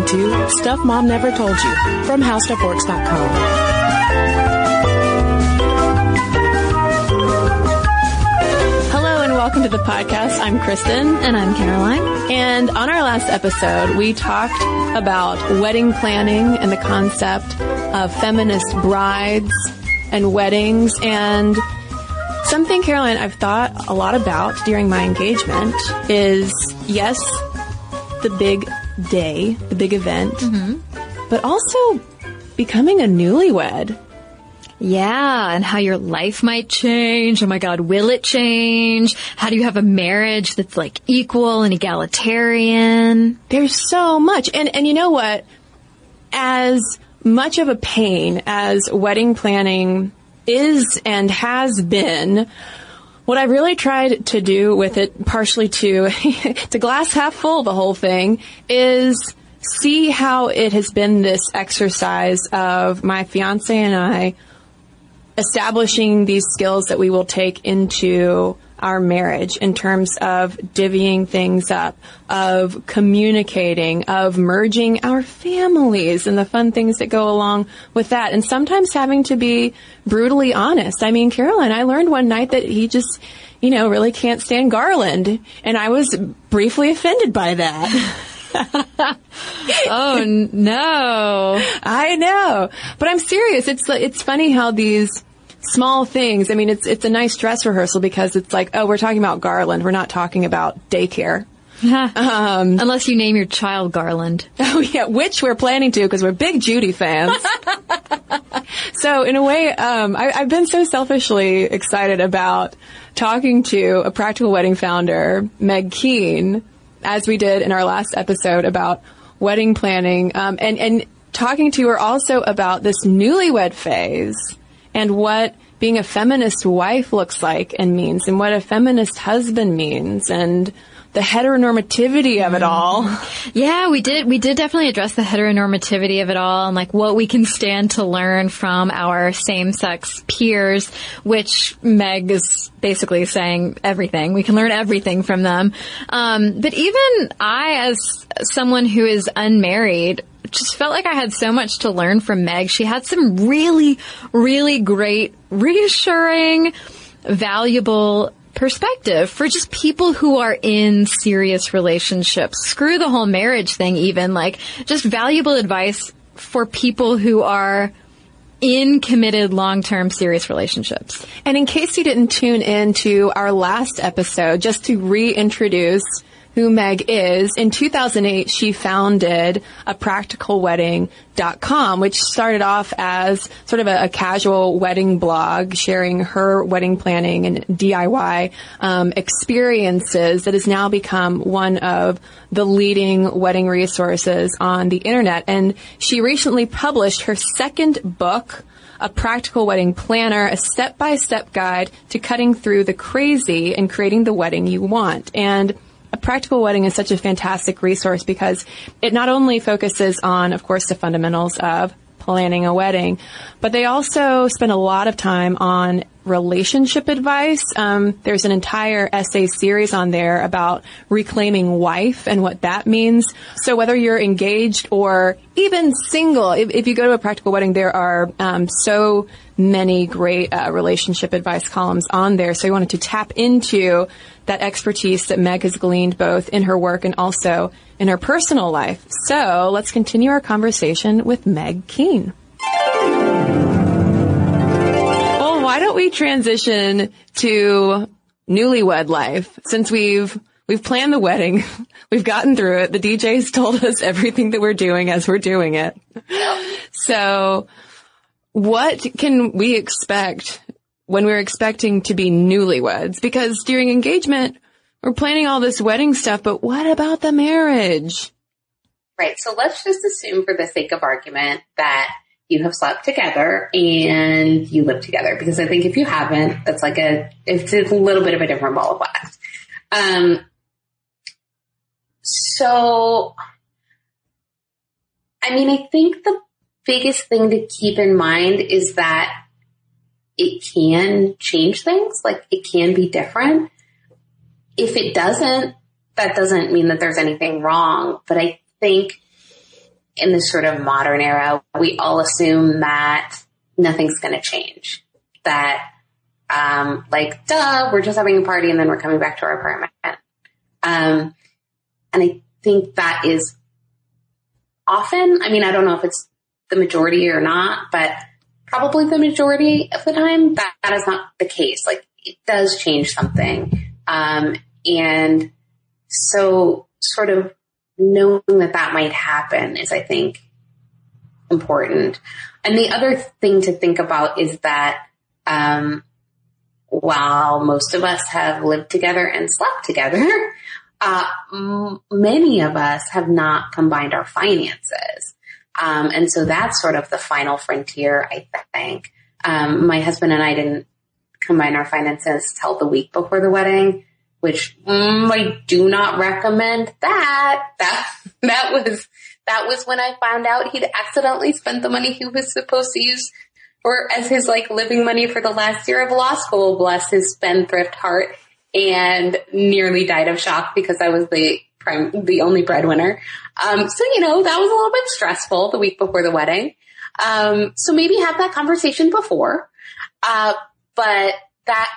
listening to Stuff Mom Never Told You from HowStuffWorks.com. Hello and welcome to the podcast. I'm Kristen. And I'm Caroline. And on our last episode, we talked about wedding planning and the concept of feminist brides and weddings and something, Caroline, I've thought a lot about during my engagement is yes, the big day, the big event, mm-hmm. but also becoming a newlywed. Yeah, and how your life might change. Oh my god, will it change? How do you have a marriage that's like equal and egalitarian? There's so much. And, and you know what? As much of a pain as wedding planning is and has been, what I really tried to do with it, partially to, to glass half full the whole thing, is see how it has been this exercise of my fiance and I establishing these skills that we will take into our marriage in terms of divvying things up, of communicating, of merging our families and the fun things that go along with that. And sometimes having to be brutally honest. I mean, Caroline, I learned one night that he just, you know, really can't stand Garland. And I was briefly offended by that. Oh no. I know, but I'm serious. It's it's funny how these small things. I mean, it's it's a nice dress rehearsal because it's like, oh, we're talking about Garland. We're not talking about daycare. Unless you name your child Garland. Oh yeah, which we're planning to because we're big Judy fans. so in a way, um, I, I've been so selfishly excited about talking to a practical wedding founder, Meg Keene, as we did in our last episode about wedding planning, um, and and talking to her also about this newlywed phase and what being a feminist wife looks like and means, and what a feminist husband means, and the heteronormativity of it all. Yeah, we did. We did definitely address the heteronormativity of it all and like what we can stand to learn from our same-sex peers, which Meg is basically saying everything. We can learn everything from them. Um, but even I, as someone who is unmarried, just felt like I had so much to learn from Meg. She had some really, really great, reassuring, valuable perspective for just people who are in serious relationships. Screw the whole marriage thing even, like just valuable advice for people who are in committed long-term serious relationships. And in case you didn't tune in to our last episode, just to reintroduce who Meg is, in 2008 she founded a practicalwedding.com, which started off as sort of a, a casual wedding blog sharing her wedding planning and DIY um, experiences that has now become one of the leading wedding resources on the internet. And she recently published her second book, a practical wedding planner, a step-by-step guide to cutting through the crazy and creating the wedding you want. And a practical wedding is such a fantastic resource because it not only focuses on, of course, the fundamentals of planning a wedding, but they also spend a lot of time on relationship advice. Um, there's an entire essay series on there about reclaiming wife and what that means. So whether you're engaged or even single, if, if you go to a practical wedding, there are um, so many great uh, relationship advice columns on there. So I wanted to tap into that expertise that Meg has gleaned both in her work and also in her personal life. So let's continue our conversation with Meg Keene. Why don't we transition to newlywed life since we've we've planned the wedding, we've gotten through it. The DJ's told us everything that we're doing as we're doing it. So, what can we expect when we're expecting to be newlyweds? Because during engagement, we're planning all this wedding stuff, but what about the marriage? Right. So let's just assume for the sake of argument that you have slept together and you live together because I think if you haven't, that's like a, it's a little bit of a different ball of wax. Um, so, I mean, I think the biggest thing to keep in mind is that it can change things. Like it can be different. If it doesn't, that doesn't mean that there's anything wrong. But I think in this sort of modern era, we all assume that nothing's going to change. That, um, like, duh, we're just having a party and then we're coming back to our apartment. Um, and I think that is often, I mean, I don't know if it's the majority or not, but probably the majority of the time that, that is not the case. Like it does change something. Um, and so sort of knowing that that might happen is, I think, important. And the other thing to think about is that, um, while most of us have lived together and slept together, uh, m- many of us have not combined our finances. Um, and so that's sort of the final frontier, I think. Um, my husband and I didn't combine our finances till the week before the wedding, which mm, I do not recommend that. That, that was, that was when I found out he'd accidentally spent the money he was supposed to use for as his like living money for the last year of law school, bless his spendthrift heart, and nearly died of shock because I was the prime, the only breadwinner. Um, so you know that was a little bit stressful the week before the wedding. Um, so maybe have that conversation before, uh, but that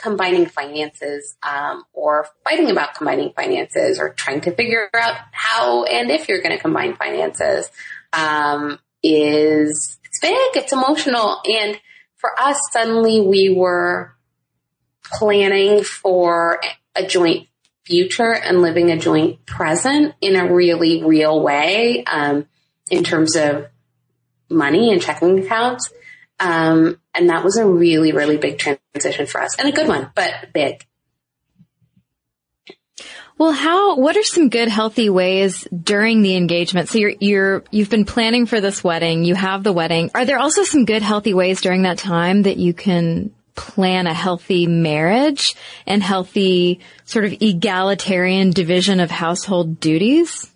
combining finances um, or fighting about combining finances or trying to figure out how and if you're going to combine finances um, is it's big it's emotional. And for us suddenly we were planning for a joint future and living a joint present in a really real way um, in terms of money and checking accounts. Um, and that was a really, really big transition for us and a good one, but big. Well, how, what are some good healthy ways during the engagement? So you're, you're, you've been planning for this wedding, you have the wedding. Are there also some good healthy ways during that time that you can plan a healthy marriage and healthy sort of egalitarian division of household duties?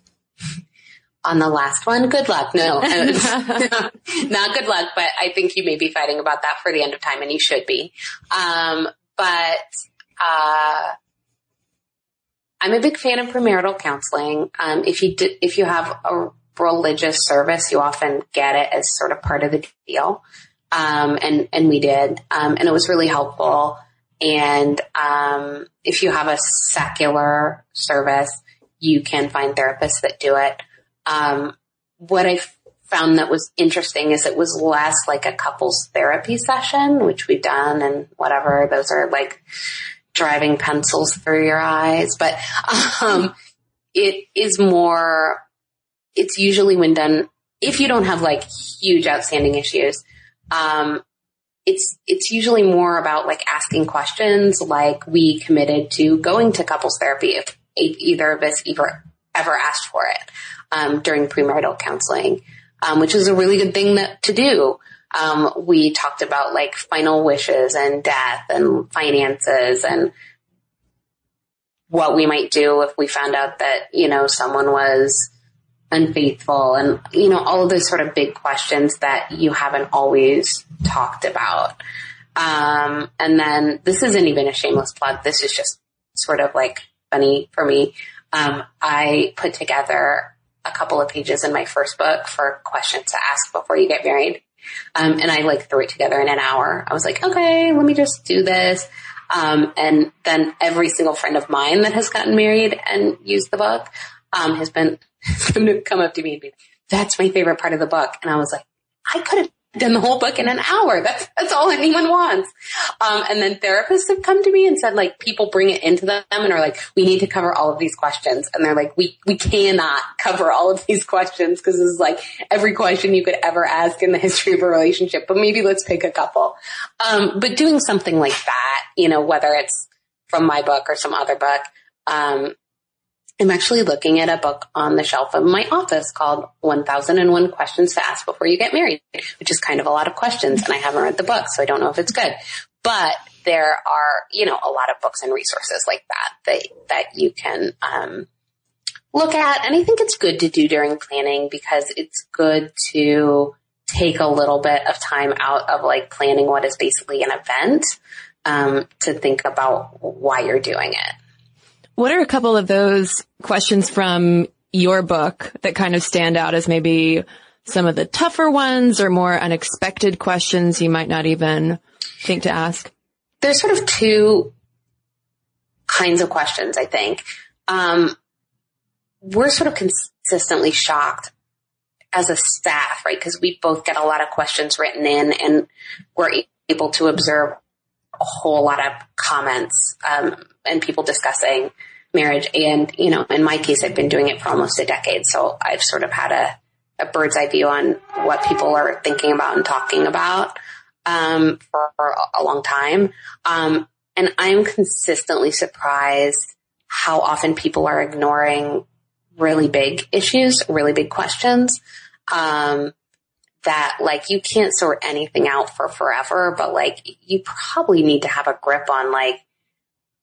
On the last one. Good luck. No, not good luck, but I think you may be fighting about that for the end of time and you should be. Um, but, uh, I'm a big fan of premarital counseling. Um, if you do, if you have a religious service, you often get it as sort of part of the deal. Um, and, and we did. Um, and it was really helpful. And, um, if you have a secular service, you can find therapists that do it. Um, what I found that was interesting is it was less like a couples therapy session, which we've done and whatever. Those are like driving pencils through your eyes, but, um, it is more, it's usually when done, if you don't have like huge outstanding issues, um, it's, it's usually more about like asking questions like we committed to going to couples therapy if either of us ever, ever asked for it um, during premarital counseling, um, which is a really good thing that, to do. Um, we talked about like final wishes and death and finances and what we might do if we found out that, you know, someone was unfaithful and, you know, all of those sort of big questions that you haven't always talked about. Um, and then this isn't even a shameless plug. This is just sort of like funny for me. Um, I put together a couple of pages in my first book for questions to ask before you get married. Um, and I like threw it together in an hour. I was like, okay, let me just do this. Um, and then every single friend of mine that has gotten married and used the book, um, has been, come up to me and be, that's my favorite part of the book. And I was like, I could have done the whole book in an hour. That's, that's all anyone wants. Um, and then therapists have come to me and said like people bring it into them and are like, we need to cover all of these questions. And they're like, we, we cannot cover all of these questions because this is like every question you could ever ask in the history of a relationship, but maybe let's pick a couple. Um, but doing something like that, you know, whether it's from my book or some other book, um, I'm actually looking at a book on the shelf of my office called 1001 Questions to Ask Before You Get Married, which is kind of a lot of questions and I haven't read the book, so I don't know if it's good. But there are, you know, a lot of books and resources like that that, that you can, um, look at. And I think it's good to do during planning because it's good to take a little bit of time out of like planning what is basically an event, um, to think about why you're doing it. What are a couple of those questions from your book that kind of stand out as maybe some of the tougher ones or more unexpected questions you might not even think to ask? There's sort of two kinds of questions, I think. Um, we're sort of consistently shocked as a staff, right? Because we both get a lot of questions written in and we're able to observe a whole lot of comments um, and people discussing marriage. And, you know, in my case, I've been doing it for almost a decade. So I've sort of had a, a bird's eye view on what people are thinking about and talking about um, for, for, a long time. Um, and I'm consistently surprised how often people are ignoring really big issues, really big questions. Um, that like you can't sort anything out for forever, but like you probably need to have a grip on like,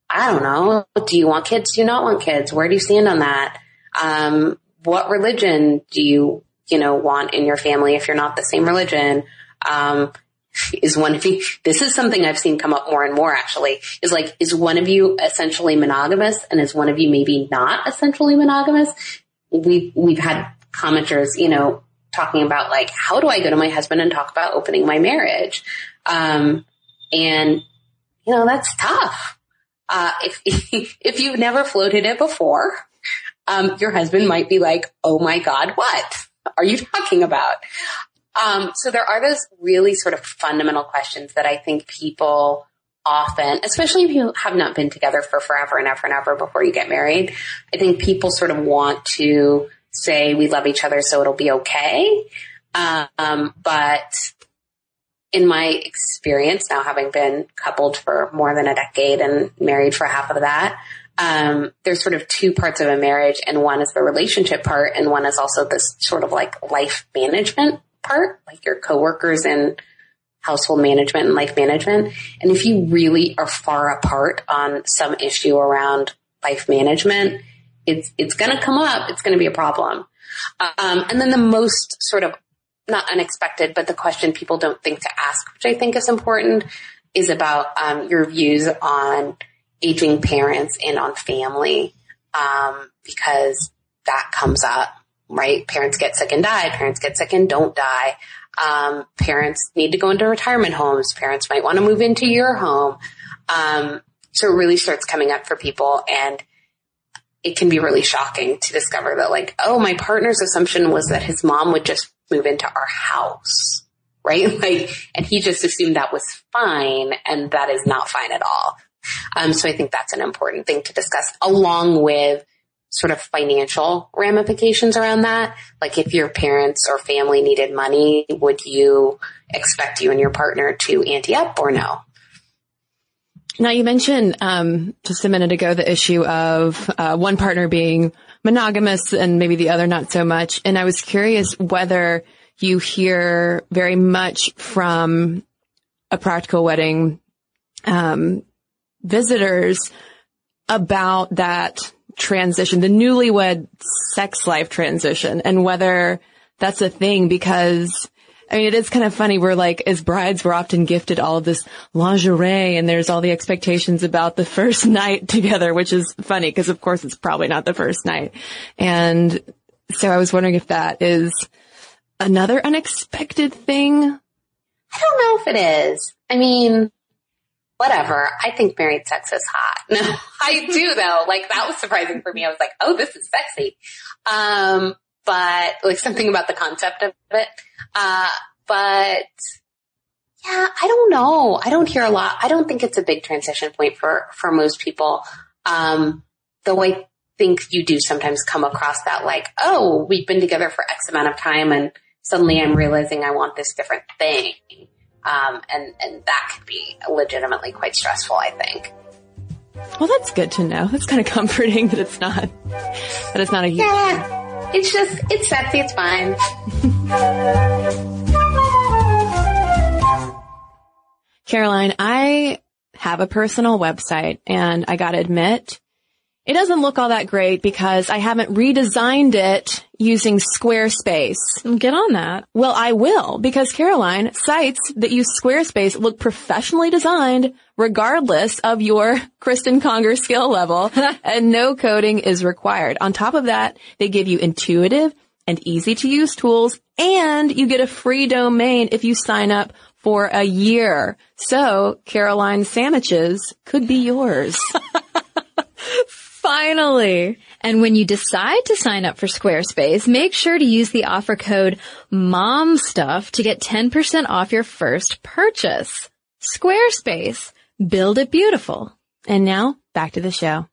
I don't know, do you want kids? Do you not want kids? Where do you stand on that? Um, what religion do you, you know, want in your family if you're not the same religion? Um, is one of you, this is something I've seen come up more and more actually, is like, is one of you essentially monogamous and is one of you maybe not essentially monogamous? We, we've had commenters, you know, talking about like, how do I go to my husband and talk about opening my marriage? Um, and you know, that's tough. Uh, if, if you've never floated it before, um, your husband might be like, Oh my God, what are you talking about? Um, so there are those really sort of fundamental questions that I think people often, especially if you have not been together for forever and ever and ever before you get married, I think people sort of want to say we love each other so it'll be okay. Um, but in my experience now having been coupled for more than a decade and married for half of that, um, there's sort of two parts of a marriage and one is the relationship part and one is also this sort of like life management part, like your coworkers and household management and life management. And if you really are far apart on some issue around life management, it's, it's going to come up. It's going to be a problem. Um, and then the most sort of not unexpected, but the question people don't think to ask, which I think is important, is about um, your views on aging parents and on family, um, because that comes up, right? Parents get sick and die. Parents get sick and don't die. Um, parents need to go into retirement homes. Parents might want to move into your home. Um, so it really starts coming up for people, and it can be really shocking to discover that like, oh, my partner's assumption was that his mom would just move into our house. Right? Like, and he just assumed that was fine and that is not fine at all. Um, so I think that's an important thing to discuss along with sort of financial ramifications around that. Like if your parents or family needed money, would you expect you and your partner to ante up or no? Now you mentioned um, just a minute ago the issue of uh, one partner being monogamous and maybe the other not so much, and I was curious whether you hear very much from a practical wedding um, visitors about that transition, the newlywed sex life transition, and whether that's a thing because I mean, it is kind of funny. We're like, as brides, we're often gifted all of this lingerie and there's all the expectations about the first night together, which is funny because of course it's probably not the first night. And so I was wondering if that is another unexpected thing. I don't know if it is. I mean, whatever. I think married sex is hot. No, I do though. Like that was surprising for me. I was like, oh, this is sexy. Um, but like something about the concept of it. Uh, but yeah, I don't know. I don't hear a lot. I don't think it's a big transition point for, for most people. Um, though I think you do sometimes come across that like, oh, we've been together for X amount of time and suddenly I'm realizing I want this different thing. Um, and, and that could be legitimately quite stressful, I think. Well, that's good to know. That's kind of comforting that it's not, that it's not a huge yeah. It's just, it's sexy, it's fine. Caroline, I have a personal website and I gotta admit, It doesn't look all that great because I haven't redesigned it using Squarespace. Get on that. Well, I will because Caroline, sites that use Squarespace look professionally designed regardless of your Kristen Conger skill level and no coding is required. On top of that, they give you intuitive and easy to use tools and you get a free domain if you sign up for a year. So Caroline Sandwiches could be yours. Finally. And when you decide to sign up for Squarespace, make sure to use the offer code MOMSTUFF to get 10% off your first purchase. Squarespace. Build it beautiful. And now back to the show.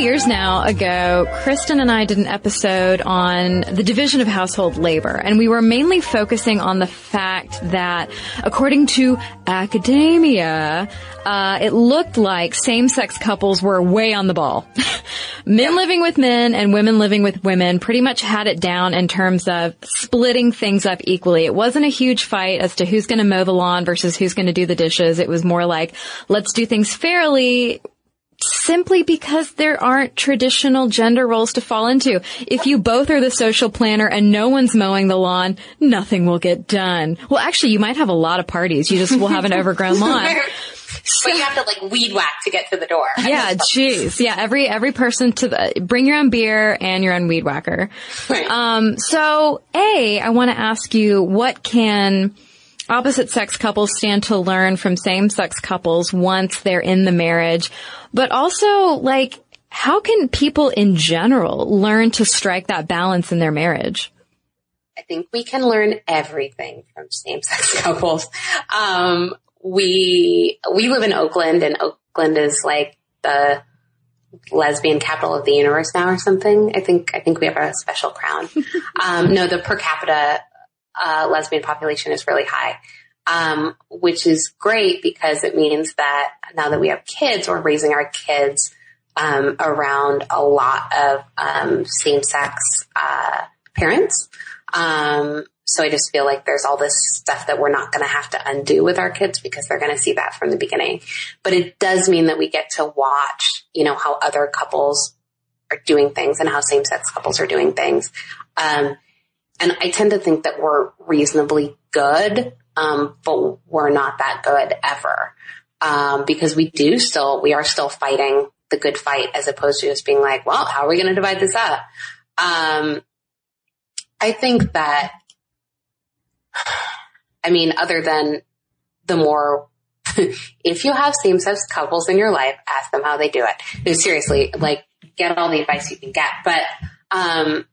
Years now ago, Kristen and I did an episode on the division of household labor, and we were mainly focusing on the fact that, according to academia, uh, it looked like same-sex couples were way on the ball. men living with men and women living with women pretty much had it down in terms of splitting things up equally. It wasn't a huge fight as to who's going to mow the lawn versus who's going to do the dishes. It was more like, let's do things fairly simply because there aren't traditional gender roles to fall into. If you both are the social planner and no one's mowing the lawn, nothing will get done. Well, actually, you might have a lot of parties. You just will have an overgrown lawn. but you have to like weed whack to get to the door. Yeah, jeez. Yeah, every every person to the bring your own beer and your own weed whacker. Right. Um, so A, I want to ask you what can opposite sex couples stand to learn from same sex couples once they're in the marriage, but also like how can people in general learn to strike that balance in their marriage? I think we can learn everything from same-sex couples. Um, we we live in Oakland, and Oakland is like the lesbian capital of the universe now, or something. I think I think we have a special crown. um, no, the per capita uh, lesbian population is really high, um, which is great because it means that now that we have kids, we're raising our kids um, around a lot of um, same-sex uh, parents. Um, so I just feel like there's all this stuff that we're not going to have to undo with our kids because they're going to see that from the beginning. But it does mean that we get to watch, you know, how other couples are doing things and how same-sex couples are doing things. Um, and I tend to think that we're reasonably good, um, but we're not that good ever. Um, because we do still, we are still fighting the good fight as opposed to just being like, well, how are we going to divide this up? Um, I think that, I mean, other than the more, if you have same sex couples in your life, ask them how they do it. No, seriously, like get all the advice you can get. But, um,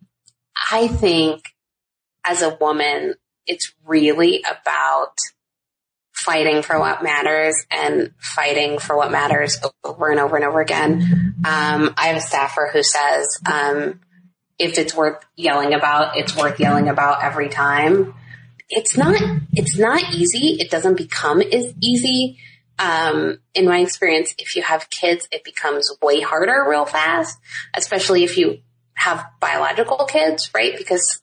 I think as a woman, it's really about fighting for what matters and fighting for what matters over and over and over again. Um, I have a staffer who says, um, if it's worth yelling about, it's worth yelling about every time. It's not, it's not easy. It doesn't become as easy. Um, in my experience, if you have kids, it becomes way harder real fast, especially if you have biological kids, right? Because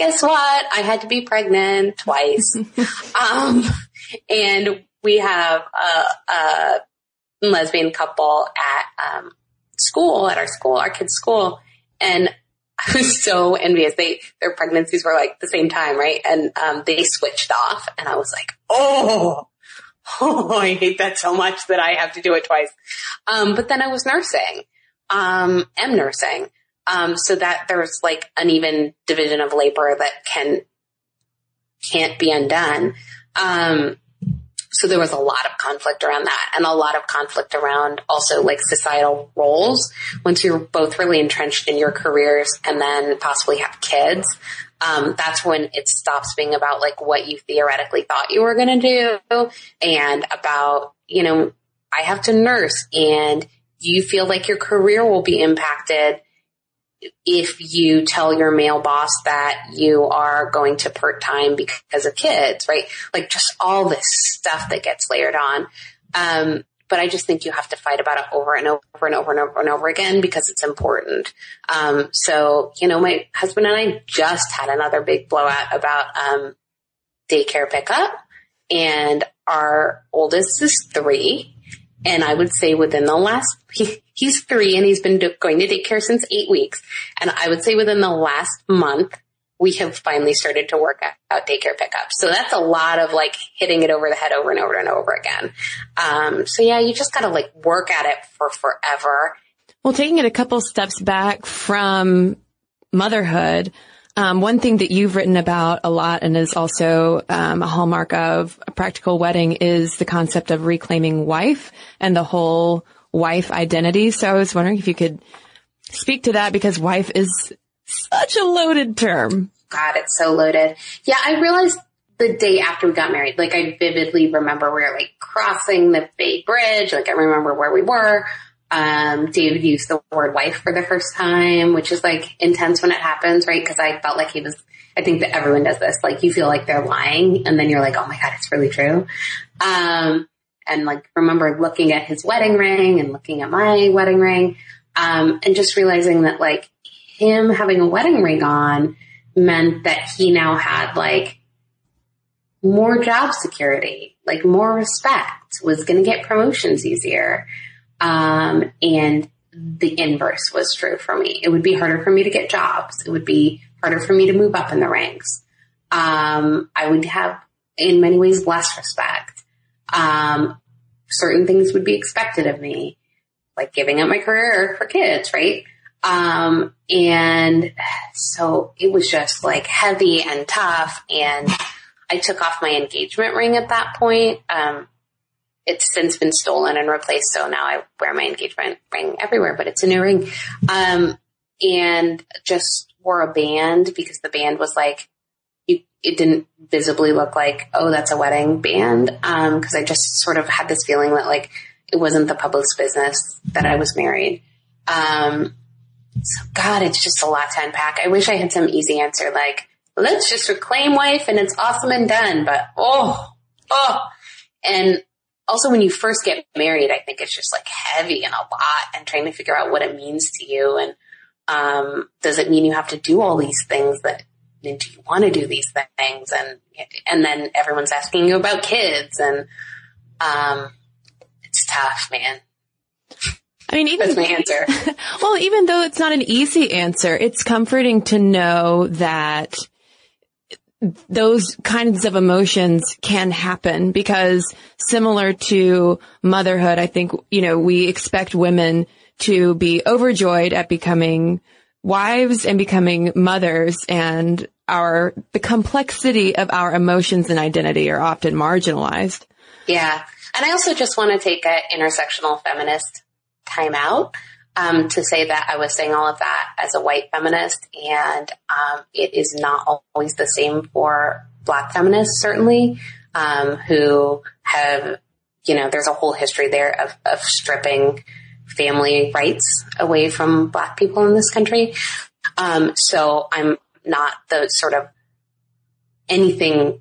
guess what? I had to be pregnant twice. um, and we have a, a lesbian couple at um, school, at our school, our kids' school, and I was so envious. They their pregnancies were like the same time, right? And um, they switched off, and I was like, oh. Oh, I hate that so much that I have to do it twice. Um, but then I was nursing, um, am nursing. Um, so that there's like an even division of labor that can, can't be undone. Um, so there was a lot of conflict around that and a lot of conflict around also like societal roles. Once you're both really entrenched in your careers and then possibly have kids, um, that's when it stops being about like what you theoretically thought you were going to do and about, you know, I have to nurse and you feel like your career will be impacted if you tell your male boss that you are going to part time because of kids, right? Like just all this stuff that gets layered on. Um, but I just think you have to fight about it over and over and over and over and over again because it's important. Um, so, you know, my husband and I just had another big blowout about, um, daycare pickup. and our oldest is three. And I would say within the last, he, he's three and he's been do, going to daycare since eight weeks. And I would say within the last month, we have finally started to work out daycare pickups. So that's a lot of like hitting it over the head over and over and over again. Um, so yeah, you just gotta like work at it for forever. Well, taking it a couple steps back from motherhood, um, one thing that you've written about a lot and is also um, a hallmark of a practical wedding is the concept of reclaiming wife and the whole wife identity. So I was wondering if you could speak to that because wife is such a loaded term. God, it's so loaded. Yeah, I realized the day after we got married, like I vividly remember we were like crossing the Bay Bridge. Like I remember where we were. Um, David used the word wife for the first time, which is like intense when it happens, right? Cause I felt like he was, I think that everyone does this. Like you feel like they're lying and then you're like, oh my God, it's really true. Um, and like remember looking at his wedding ring and looking at my wedding ring. Um, and just realizing that like him having a wedding ring on meant that he now had like more job security, like more respect, was going to get promotions easier. Um, and the inverse was true for me. It would be harder for me to get jobs. It would be harder for me to move up in the ranks. Um, I would have in many ways less respect. Um, certain things would be expected of me, like giving up my career for kids, right? Um, and so it was just like heavy and tough. And I took off my engagement ring at that point. Um, it's since been stolen and replaced. So now I wear my engagement ring everywhere, but it's a new ring. Um, and just wore a band because the band was like, you, it didn't visibly look like, oh, that's a wedding band. Um, cause I just sort of had this feeling that like it wasn't the public's business that I was married. Um, so God, it's just a lot to unpack. I wish I had some easy answer like, let's just reclaim wife and it's awesome and done. But oh, oh, and also when you first get married, I think it's just like heavy and a lot and trying to figure out what it means to you. And, um, does it mean you have to do all these things that, do you want to do these things? And, and then everyone's asking you about kids and, um, it's tough, man. I mean, even, That's my answer. well, even though it's not an easy answer, it's comforting to know that those kinds of emotions can happen because similar to motherhood, I think, you know, we expect women to be overjoyed at becoming wives and becoming mothers and our, the complexity of our emotions and identity are often marginalized. Yeah. And I also just want to take an intersectional feminist time out um, to say that I was saying all of that as a white feminist, and um, it is not always the same for black feminists, certainly, um, who have, you know, there's a whole history there of, of stripping family rights away from black people in this country. Um, so I'm not the sort of anything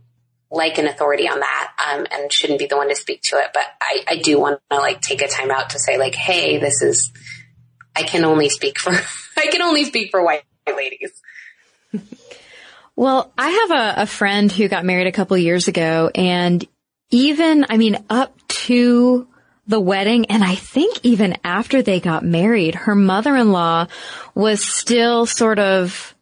like an authority on that um, and shouldn't be the one to speak to it. But I, I do want to like take a time out to say like, hey, this is I can only speak for I can only speak for white ladies. Well, I have a, a friend who got married a couple years ago and even, I mean, up to the wedding and I think even after they got married, her mother-in-law was still sort of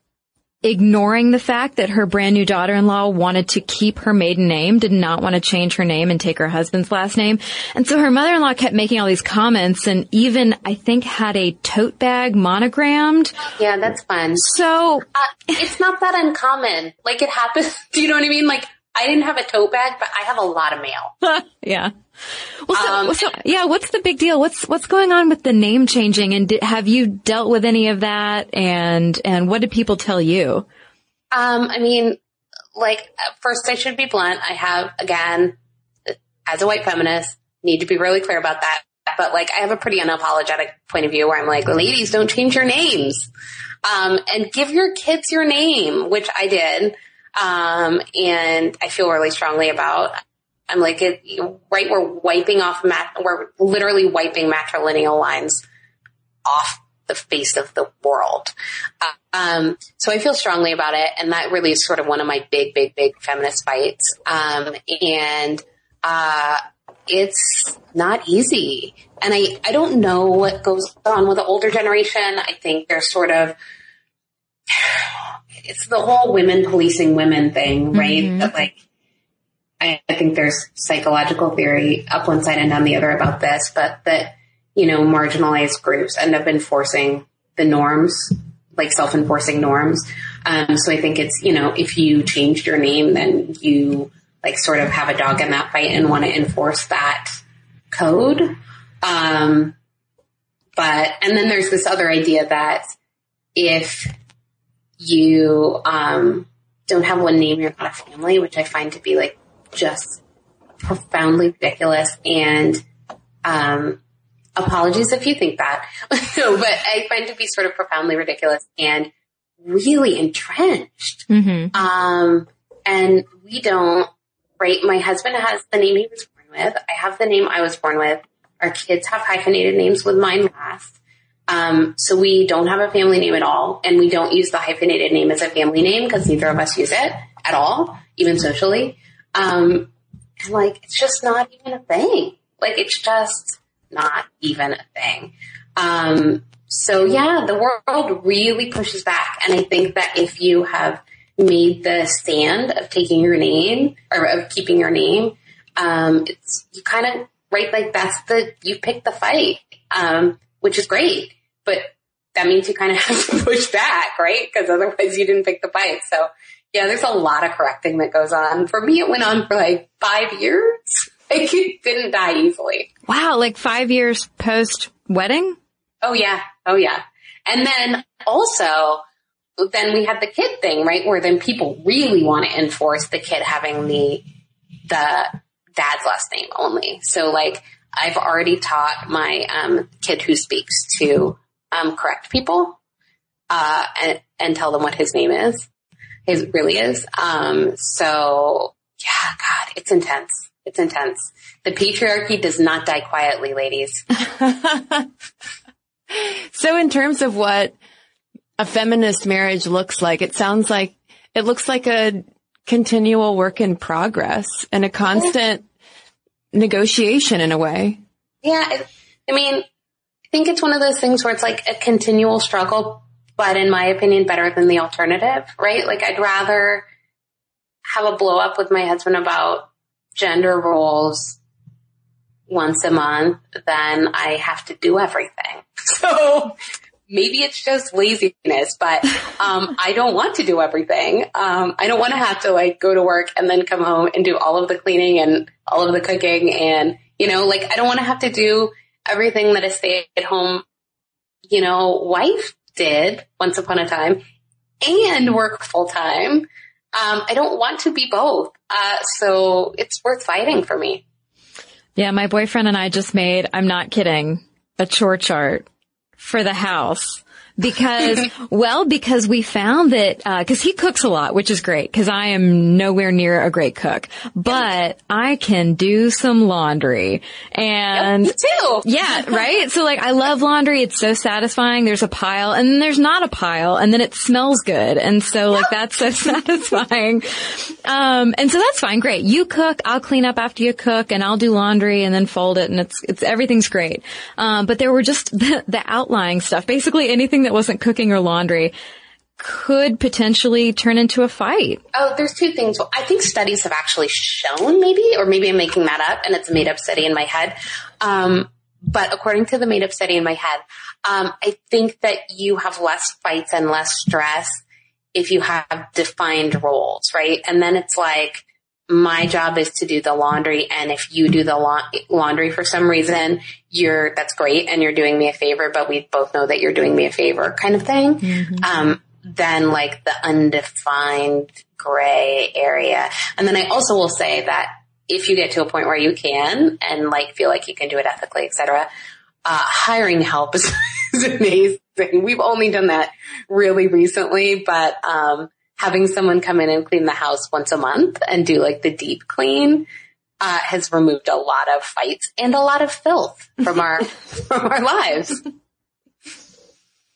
ignoring the fact that her brand new daughter-in-law wanted to keep her maiden name, did not want to change her name and take her husband's last name. And so her mother-in-law kept making all these comments and even, I think, had a tote bag monogrammed. Yeah, that's fun. So uh, it's not that uncommon. Like it happens. Do you know what I mean? Like I didn't have a tote bag, but I have a lot of mail. yeah. Well, so, um, so, yeah, what's the big deal? What's what's going on with the name changing, and did, have you dealt with any of that? And and what did people tell you? Um, I mean, like first, I should be blunt. I have again, as a white feminist, need to be really clear about that. But like, I have a pretty unapologetic point of view where I'm like, ladies, don't change your names, um, and give your kids your name, which I did. Um, and I feel really strongly about. I'm like, it, right, we're wiping off mat, we're literally wiping matrilineal lines off the face of the world. Um, so I feel strongly about it, and that really is sort of one of my big, big, big feminist fights. Um, and uh, it's not easy. And I, I don't know what goes on with the older generation. I think they're sort of, it's the whole women policing women thing, right? Mm-hmm. That like, I, I think there's psychological theory up one side and down the other about this, but that, you know, marginalized groups end up enforcing the norms, like self-enforcing norms. Um, so I think it's, you know, if you changed your name, then you like sort of have a dog in that fight and want to enforce that code. Um, but, and then there's this other idea that if you, um, don't have one name, you're not a family, which I find to be like just profoundly ridiculous and, um, apologies if you think that. but I find to be sort of profoundly ridiculous and really entrenched. Mm-hmm. Um, and we don't right? My husband has the name he was born with. I have the name I was born with. Our kids have hyphenated names with mine last. Um, so we don't have a family name at all, and we don't use the hyphenated name as a family name because neither of us use it at all, even socially. Um, and like, it's just not even a thing. Like, it's just not even a thing. Um, so yeah, the world really pushes back, and I think that if you have made the stand of taking your name or of keeping your name, um, it's you kind of right like that's the you pick the fight, um, which is great, but that means you kind of have to push back, right? Because otherwise you didn't pick the fight. So yeah, there's a lot of correcting that goes on. For me, it went on for like five years. Like it didn't die easily. Wow, like five years post wedding? Oh yeah, oh yeah. And then also, then we had the kid thing, right? Where then people really want to enforce the kid having the, the dad's last name only. So like I've already taught my, um, kid who speaks to, um, correct people, uh, and, and tell them what his name is. His really is. Um, so yeah, God, it's intense. It's intense. The patriarchy does not die quietly, ladies. so in terms of what a feminist marriage looks like. It sounds like it looks like a continual work in progress and a constant negotiation in a way. Yeah. I mean, I think it's one of those things where it's like a continual struggle, but in my opinion, better than the alternative, right? Like I'd rather have a blow up with my husband about gender roles once a month than I have to do everything. So maybe it's just laziness, but um, I don't want to do everything. Um, I don't want to have to like go to work and then come home and do all of the cleaning and all of the cooking and you know, like I don't want to have to do everything that a stay-at-home, you know, wife did once upon a time and work full time. Um, I don't want to be both. Uh, so it's worth fighting for me. Yeah, my boyfriend and I just made, I'm not kidding, a chore chart for the house because, well, because we found that, uh, cause he cooks a lot, which is great, cause I am nowhere near a great cook, but I can do some laundry and. Yep, too. Yeah, right? So like, I love laundry. It's so satisfying. There's a pile and then there's not a pile and then it smells good. And so like, that's so satisfying. Um, and so that's fine. Great. You cook, I'll clean up after you cook and I'll do laundry and then fold it and it's, it's, everything's great. Um, but there were just the, the outlying stuff, basically anything that wasn't cooking or laundry could potentially turn into a fight. Oh, there's two things. Well, I think studies have actually shown maybe, or maybe I'm making that up and it's a made up study in my head. Um, but according to the made up study in my head, um, I think that you have less fights and less stress if you have defined roles, right? And then it's like, my job is to do the laundry. And if you do the la- laundry for some reason, you're, that's great. And you're doing me a favor, but we both know that you're doing me a favor kind of thing. Mm-hmm. Um, then like the undefined gray area. And then I also will say that if you get to a point where you can and like feel like you can do it ethically, etc., uh, hiring help is, is amazing. We've only done that really recently, but, um, having someone come in and clean the house once a month and do like the deep clean uh, has removed a lot of fights and a lot of filth from our from our lives.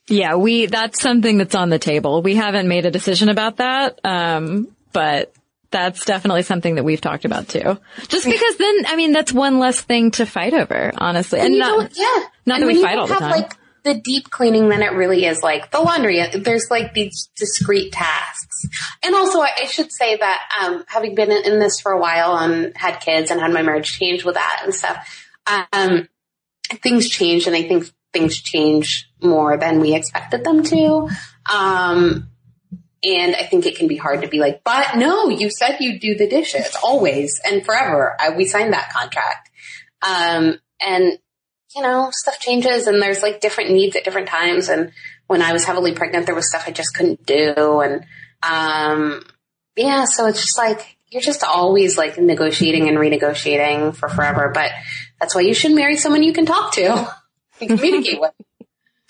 Yeah, we, that's something that's on the table. We haven't made a decision about that. Um, but that's definitely something that we've talked about too. Just because then, I mean, that's one less thing to fight over, honestly. And, you not, don't- yeah. not and that we when you fight all don't the have time. like the deep cleaning, then it really is like the laundry. There's like these discrete tasks. And also I, should say that, um, having been in, in this for a while and had kids and had my marriage change with that and stuff, um, things change and I think things change more than we expected them to. Um, and I think it can be hard to be like, but no, you said you'd do the dishes always and forever. I, we signed that contract. Um, and you know, stuff changes and there's like different needs at different times. And when I was heavily pregnant, there was stuff I just couldn't do. And, um, yeah, so it's just like, you're just always like negotiating and renegotiating for forever. But that's why you should marry someone you can talk to and communicate with.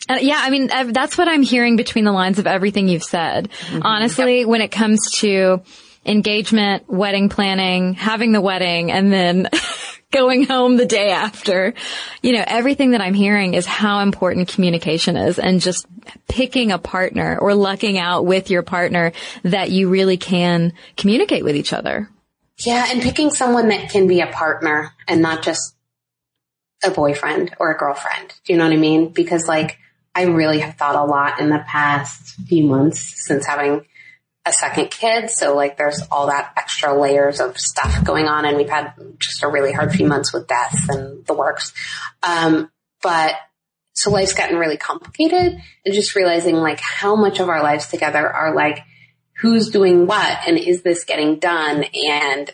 Uh, yeah, I mean, that's what I'm hearing between the lines of everything you've said. Honestly, when it comes to engagement, wedding planning, having the wedding, and then going home the day after, you know, everything that I'm hearing is how important communication is and just picking a partner or lucking out with your partner that you really can communicate with each other. Yeah, and picking someone that can be a partner and not just a boyfriend or a girlfriend. Do you know what I mean? Because like, I really have thought a lot in the past few months since having a second kid. So like there's all that extra layers of stuff going on and we've had just a really hard few months with death and the works. Um, but so life's gotten really complicated and just realizing like how much of our lives together are like, who's doing what and is this getting done and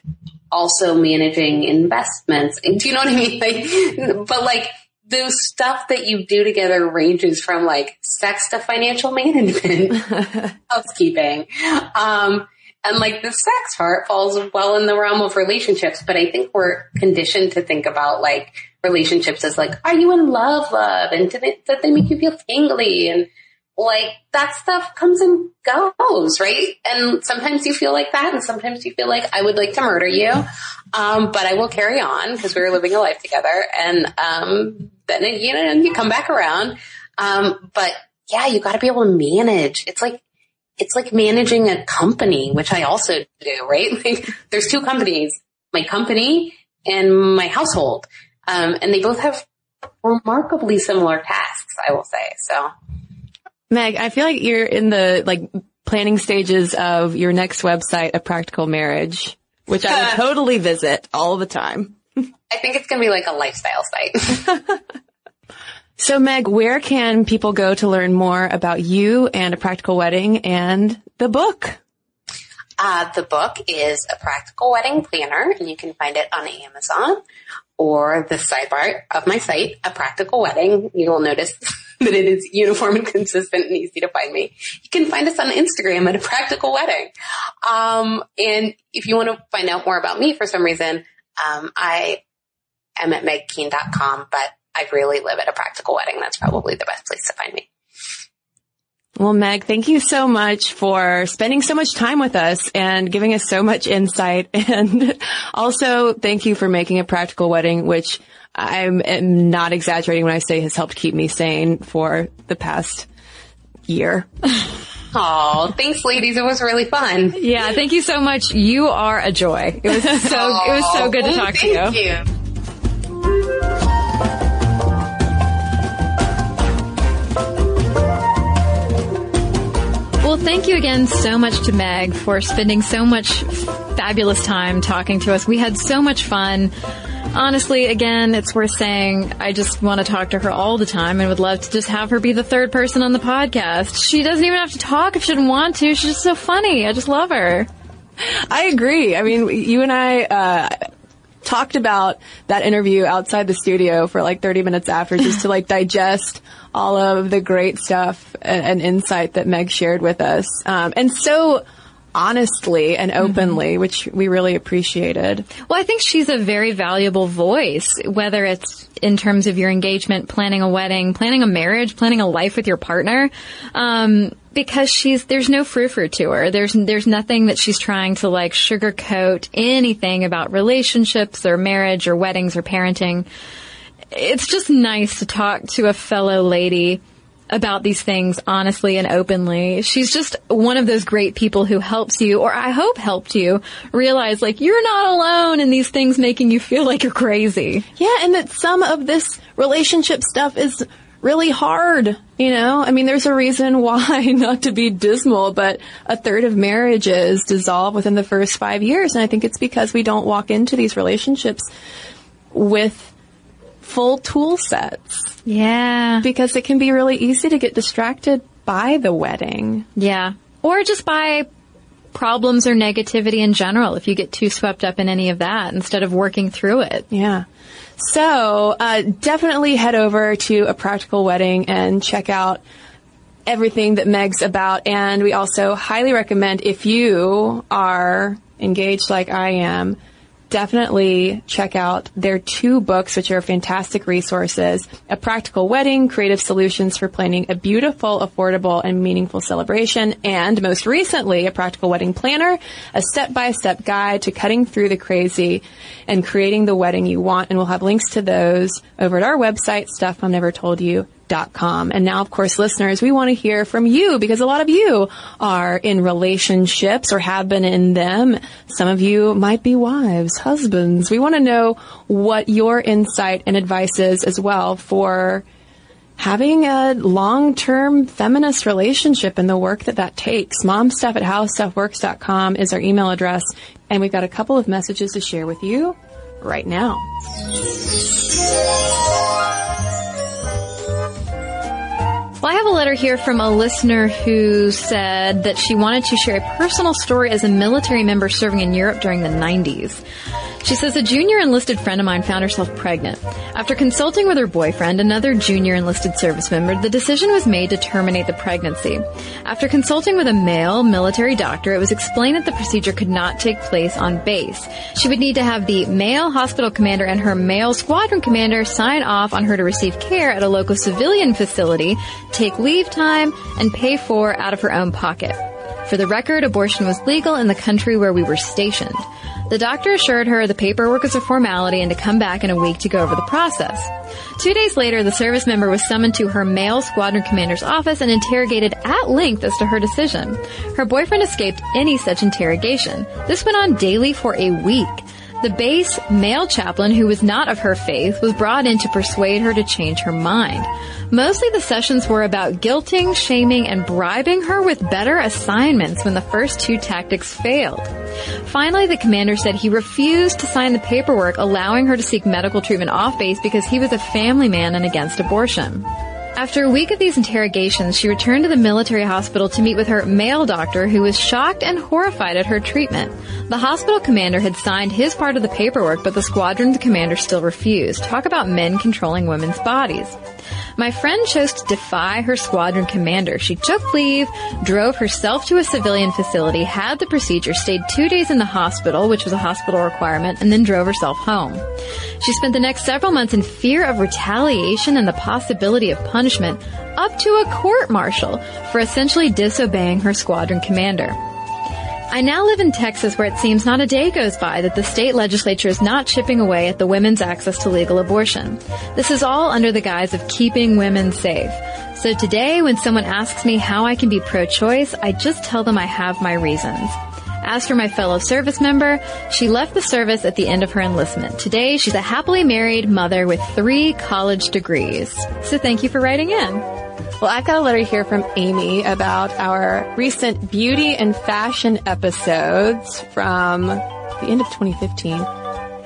also managing investments. And do you know what I mean? Like, but like the stuff that you do together ranges from like sex to financial management, housekeeping. Um, and like the sex part falls well in the realm of relationships, but I think we're conditioned to think about like relationships as like, are you in love, love? And do it, that they make you feel tingly? And like that stuff comes and goes, right? And sometimes you feel like that and sometimes you feel like I would like to murder you. Um, but I will carry on because we were living a life together and, um, then, you know, you come back around. Um, but yeah, you gotta be able to manage. It's like, it's like managing a company, which I also do, right? Like there's two companies, my company and my household. Um, and they both have remarkably similar tasks, I will say. So Meg, I feel like you're in the like planning stages of your next website, A Practical Marriage, which I would totally visit all the time. I think it's going to be like a lifestyle site. So Meg, where can people go to learn more about you and A Practical Wedding and the book? Uh, the book is a practical wedding planner and you can find it on Amazon or the sidebar of my site, a practical wedding. You will notice that it is uniform and consistent and easy to find me. You can find us on Instagram at a practical wedding. Um, and if you want to find out more about me for some reason, um, I am at megkeene.com, but I really live at a practical wedding. That's probably the best place to find me. Well, Meg, thank you so much for spending so much time with us and giving us so much insight. And also thank you for making a practical wedding, which I'm am not exaggerating when I say has helped keep me sane for the past year. Oh, thanks ladies. It was really fun. Yeah, thank you so much. You are a joy. It was so, it was so good to talk to you. Thank you. Well, thank you again so much to Meg for spending so much fabulous time talking to us. We had so much fun. Honestly, again, it's worth saying I just want to talk to her all the time and would love to just have her be the third person on the podcast. She doesn't even have to talk if she didn't want to. She's just so funny. I just love her. I agree. I mean, you and I, uh, talked about that interview outside the studio for like 30 minutes after just to like digest all of the great stuff and, and insight that Meg shared with us. Um, and so honestly and openly, which we really appreciated. Well, I think she's a very valuable voice, whether it's in terms of your engagement, planning a wedding, planning a marriage, planning a life with your partner. Um, because she's, there's no frou-frou to her. There's, there's nothing that she's trying to like sugarcoat anything about relationships or marriage or weddings or parenting. It's just nice to talk to a fellow lady about these things honestly and openly. She's just one of those great people who helps you, or I hope helped you, realize like you're not alone in these things making you feel like you're crazy. Yeah, and that some of this relationship stuff is really hard. You know, I mean, there's a reason why, not to be dismal, but a third of marriages dissolve within the first five years. And I think it's because we don't walk into these relationships with full tool sets. Yeah. Because it can be really easy to get distracted by the wedding. Yeah. Or just by problems or negativity in general if you get too swept up in any of that instead of working through it. Yeah. So, uh, definitely head over to a practical wedding and check out everything that Meg's about. And we also highly recommend if you are engaged like I am, definitely check out their two books, which are fantastic resources. A Practical Wedding, Creative Solutions for Planning a Beautiful, Affordable, and Meaningful Celebration. And most recently, A Practical Wedding Planner, a step-by-step guide to cutting through the crazy and creating the wedding you want. And we'll have links to those over at our website, stuffmomnevertoldyou com. And now, of course, listeners, we want to hear from you because a lot of you are in relationships or have been in them. Some of you might be wives, husbands. We want to know what your insight and advice is as well for having a long-term feminist relationship and the work that that takes. Momstuff at howstuffworks.com is our email address. And we've got a couple of messages to share with you right now. Well, I have a letter here from a listener who said that she wanted to share a personal story as a military member serving in Europe during the 90s. She says a junior enlisted friend of mine found herself pregnant. After consulting with her boyfriend, another junior enlisted service member, the decision was made to terminate the pregnancy. After consulting with a male military doctor, it was explained that the procedure could not take place on base. She would need to have the male hospital commander and her male squadron commander sign off on her to receive care at a local civilian facility, take leave time, and pay for out of her own pocket. For the record, abortion was legal in the country where we were stationed. The doctor assured her the paperwork was a formality and to come back in a week to go over the process. Two days later, the service member was summoned to her male squadron commander's office and interrogated at length as to her decision. Her boyfriend escaped any such interrogation. This went on daily for a week. The base male chaplain, who was not of her faith, was brought in to persuade her to change her mind. Mostly the sessions were about guilting, shaming, and bribing her with better assignments when the first two tactics failed. Finally, the commander said he refused to sign the paperwork allowing her to seek medical treatment off base because he was a family man and against abortion. After a week of these interrogations, she returned to the military hospital to meet with her male doctor who was shocked and horrified at her treatment. The hospital commander had signed his part of the paperwork, but the squadron commander still refused. Talk about men controlling women's bodies. My friend chose to defy her squadron commander. She took leave, drove herself to a civilian facility, had the procedure, stayed two days in the hospital, which was a hospital requirement, and then drove herself home. She spent the next several months in fear of retaliation and the possibility of punishment, up to a court martial for essentially disobeying her squadron commander. I now live in Texas where it seems not a day goes by that the state legislature is not chipping away at the women's access to legal abortion. This is all under the guise of keeping women safe. So today, when someone asks me how I can be pro-choice, I just tell them I have my reasons. As for my fellow service member, she left the service at the end of her enlistment. Today, she's a happily married mother with three college degrees. So thank you for writing in. Well, I've got a letter here from Amy about our recent beauty and fashion episodes from the end of 2015.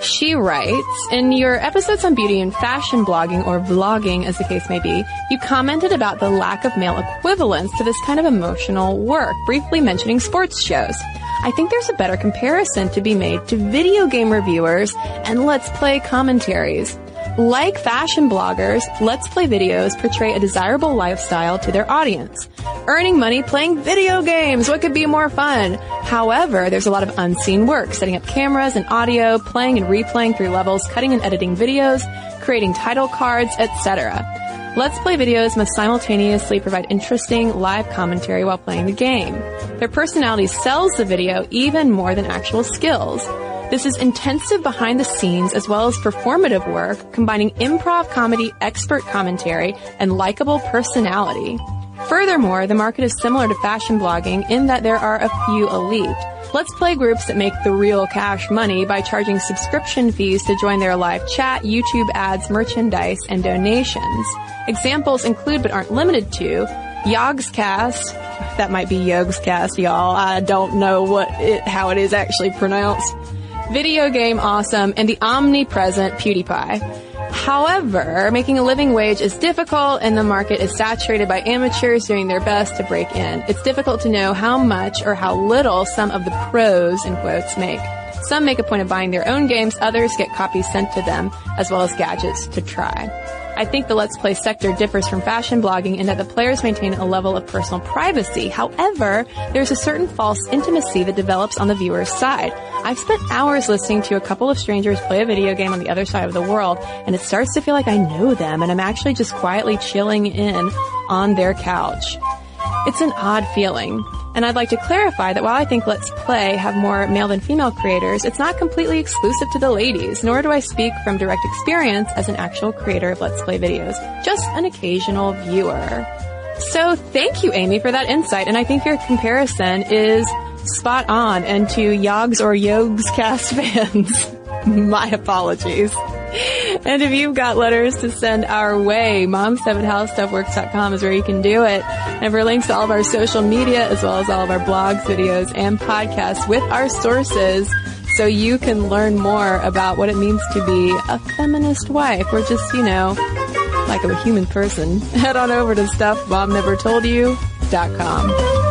She writes, in your episodes on beauty and fashion blogging or vlogging as the case may be, you commented about the lack of male equivalents to this kind of emotional work, briefly mentioning sports shows. I think there's a better comparison to be made to video game reviewers and let's play commentaries. Like fashion bloggers, Let's Play videos portray a desirable lifestyle to their audience. Earning money playing video games. What could be more fun? However, there's a lot of unseen work, setting up cameras and audio, playing and replaying through levels, cutting and editing videos, creating title cards, etc. Let's Play videos must simultaneously provide interesting live commentary while playing the game. Their personality sells the video even more than actual skills. This is intensive behind the scenes as well as performative work, combining improv comedy, expert commentary, and likable personality. Furthermore, the market is similar to fashion blogging in that there are a few elite. Let's play groups that make the real cash money by charging subscription fees to join their live chat, YouTube ads, merchandise, and donations. Examples include but aren't limited to Yogscast, that might be Yogscast, y'all. I don't know what it, how it is actually pronounced. Video Game Awesome, and the omnipresent PewDiePie. However, making a living wage is difficult and the market is saturated by amateurs doing their best to break in. It's difficult to know how much or how little some of the pros, in quotes, make. Some make a point of buying their own games, others get copies sent to them, as well as gadgets to try. I think the Let's Play sector differs from fashion blogging in that the players maintain a level of personal privacy. However, there's a certain false intimacy that develops on the viewer's side. I've spent hours listening to a couple of strangers play a video game on the other side of the world, and it starts to feel like I know them, and I'm actually just quietly chilling in on their couch. It's an odd feeling. And I'd like to clarify that while I think Let's Play have more male than female creators, it's not completely exclusive to the ladies, nor do I speak from direct experience as an actual creator of Let's Play videos, just an occasional viewer. So thank you, Amy, for that insight, and I think your comparison is spot on, and to Yogs or Yogs cast fans, my apologies. And if you've got letters to send our way, mom7 howstuffworks.com is where you can do it. And for links to all of our social media, as well as all of our blogs, videos, and podcasts with our sources, so you can learn more about what it means to be a feminist wife, or just, you know, like a human person, head on over to stuffmomnevertoldyou.com.